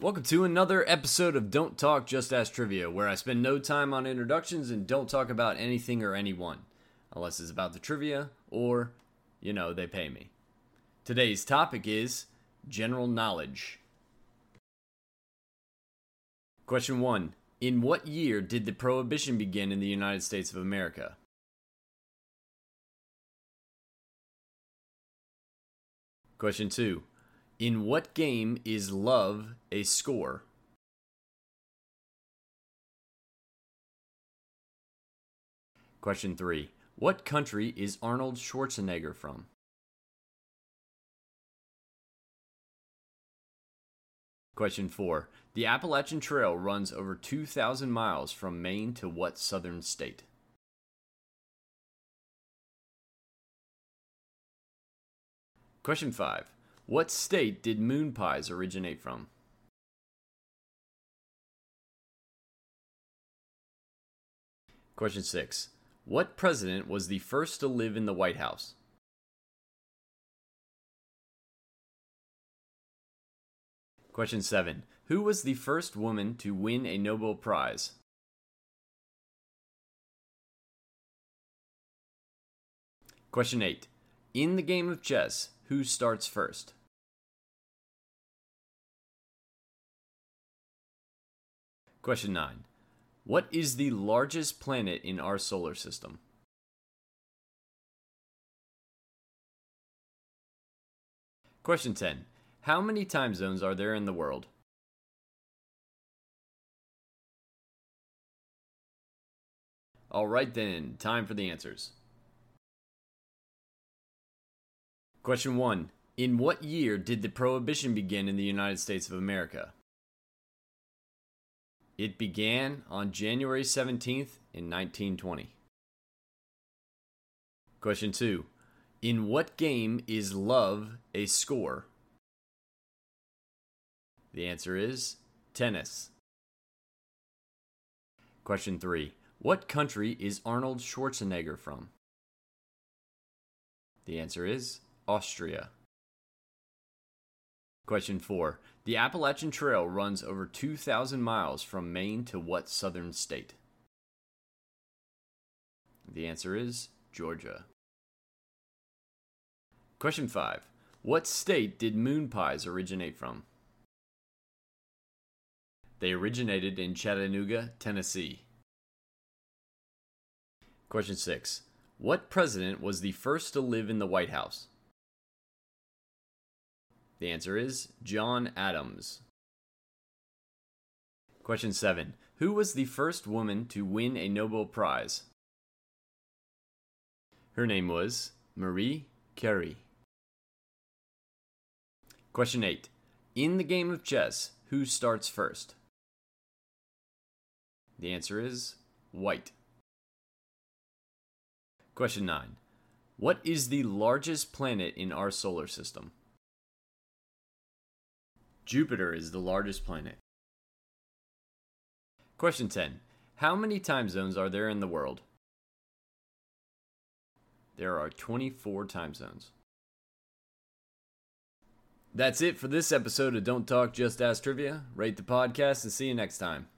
Welcome to another episode of Don't Talk Just Ask Trivia, where I spend no time on introductions and don't talk about anything or anyone, unless it's about the trivia or, you know, they pay me. Today's topic is general knowledge. Question 1. In what year did the Prohibition begin in the United States of America? Question 2. In what game is love a score? Question 3. What country is Arnold Schwarzenegger from? Question 4. The Appalachian Trail runs over 2,000 miles from Maine to what southern state? Question 5. What state did moon pies originate from? Question 6. What president was the first to live in the White House? Question 7. Who was the first woman to win a Nobel Prize? Question 8. In the game of chess, who starts first? Question 9. What is the largest planet in our solar system? Question 10. How many time zones are there in the world? Alright then, time for the answers. Question 1. In what year did the Prohibition begin in the United States of America? It began on January 17th in 1920. Question 2. In what game is love a score? The answer is tennis. Question 3. What country is Arnold Schwarzenegger from? The answer is Austria. Question 4. The Appalachian Trail runs over 2,000 miles from Maine to what southern state? The answer is Georgia. Question 5. What state did moon pies originate from? They originated in Chattanooga, Tennessee. Question 6. What president was the first to live in the White House? The answer is John Adams. Question 7. Who was the first woman to win a Nobel Prize? Her name was Marie Curie. Question 8. In the game of chess, who starts first? The answer is white. Question 9. What is the largest planet in our solar system? Jupiter is the largest planet. Question 10. How many time zones are there in the world? There are 24 time zones. That's it for this episode of Don't Talk Just Ask Trivia. Rate the podcast and see you next time.